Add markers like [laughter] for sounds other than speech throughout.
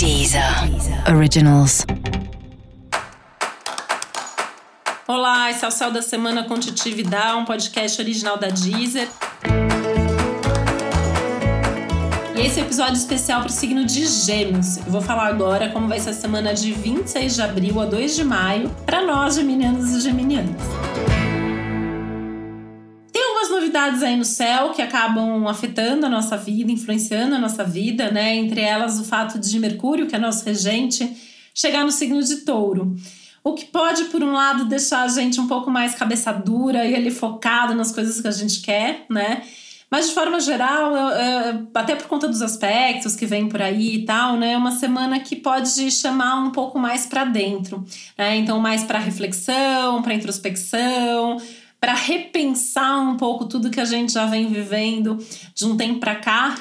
Deezer Originals. Olá, esse é o Céu da Semana com Titi Vidal, um podcast original da Deezer. E esse é episódio especial para o signo de Gêmeos. Eu vou falar agora como vai ser a semana de 26 de abril a 2 de maio para nós, geminianos e geminianas novidades aí no céu que acabam afetando a nossa vida, influenciando a nossa vida, né? Entre elas o fato de Mercúrio, que é nosso regente, chegar no signo de Touro. O que pode, por um lado, deixar a gente um pouco mais cabeça dura e ali focado nas coisas que a gente quer, né? Mas de forma geral, até por conta dos aspectos que vem por aí e tal, né? É uma semana que pode chamar um pouco mais para dentro, né? Então, mais para reflexão, para introspecção, para repensar um pouco tudo que a gente já vem vivendo de um tempo para cá.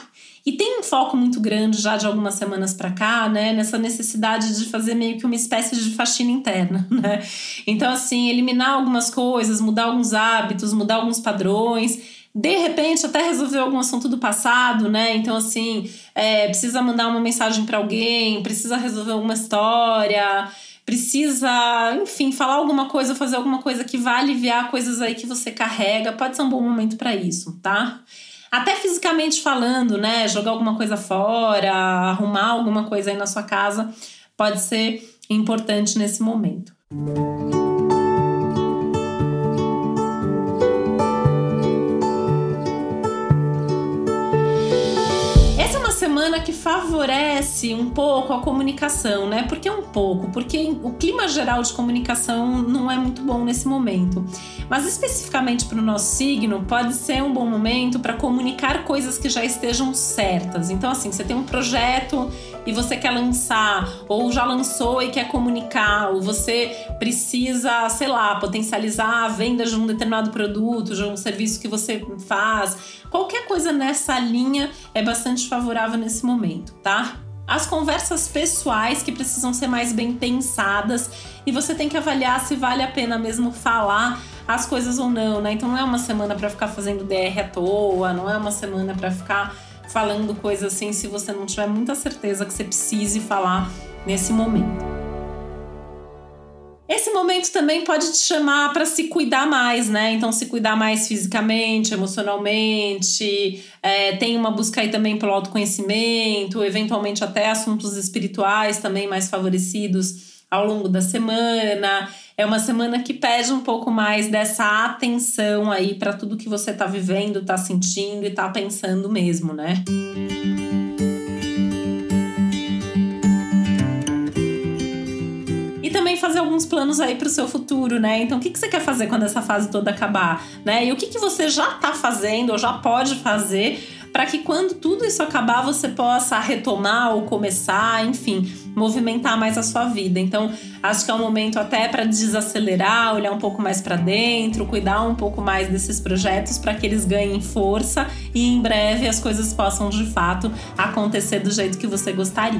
E tem um foco muito grande já de algumas semanas para cá, né, nessa necessidade de fazer meio que uma espécie de faxina interna, [laughs] né? Então assim, eliminar algumas coisas, mudar alguns hábitos, mudar alguns padrões, de repente até resolver algum assunto do passado, né? Então, assim, é, precisa mandar uma mensagem para alguém, precisa resolver alguma história, precisa, enfim, falar alguma coisa, fazer alguma coisa que vá aliviar coisas aí que você carrega, pode ser um bom momento para isso, tá? Até fisicamente falando, né? Jogar alguma coisa fora, arrumar alguma coisa aí na sua casa, pode ser importante nesse momento. Música semana que favorece um pouco a comunicação, né? Por que um pouco? Porque o clima geral de comunicação não é muito bom nesse momento. Mas especificamente para o nosso signo, pode ser um bom momento para comunicar coisas que já estejam certas. Então, assim, você tem um projeto e você quer lançar, ou já lançou e quer comunicar, ou você precisa, sei lá, potencializar a venda de um determinado produto, de um serviço que você faz. Qualquer coisa nessa linha é bastante favorável nesse momento, tá? As conversas pessoais que precisam ser mais bem pensadas e você tem que avaliar se vale a pena mesmo falar as coisas ou não, né? Então não é uma semana para ficar fazendo DR à toa, não é uma semana para ficar falando coisas assim se você não tiver muita certeza que você precise falar nesse momento. Momento também pode te chamar para se cuidar mais, né? Então, se cuidar mais fisicamente, emocionalmente. É, tem uma busca aí também pelo autoconhecimento, eventualmente até assuntos espirituais também mais favorecidos ao longo da semana. É uma semana que pede um pouco mais dessa atenção aí para tudo que você está vivendo, está sentindo e está pensando mesmo, né? Música fazer alguns planos aí para o seu futuro, né? Então, o que, que você quer fazer quando essa fase toda acabar, né? E o que, que você já está fazendo ou já pode fazer para que quando tudo isso acabar você possa retomar ou começar, enfim, movimentar mais a sua vida. Então, acho que é um momento até para desacelerar, olhar um pouco mais para dentro, cuidar um pouco mais desses projetos para que eles ganhem força e em breve as coisas possam de fato acontecer do jeito que você gostaria.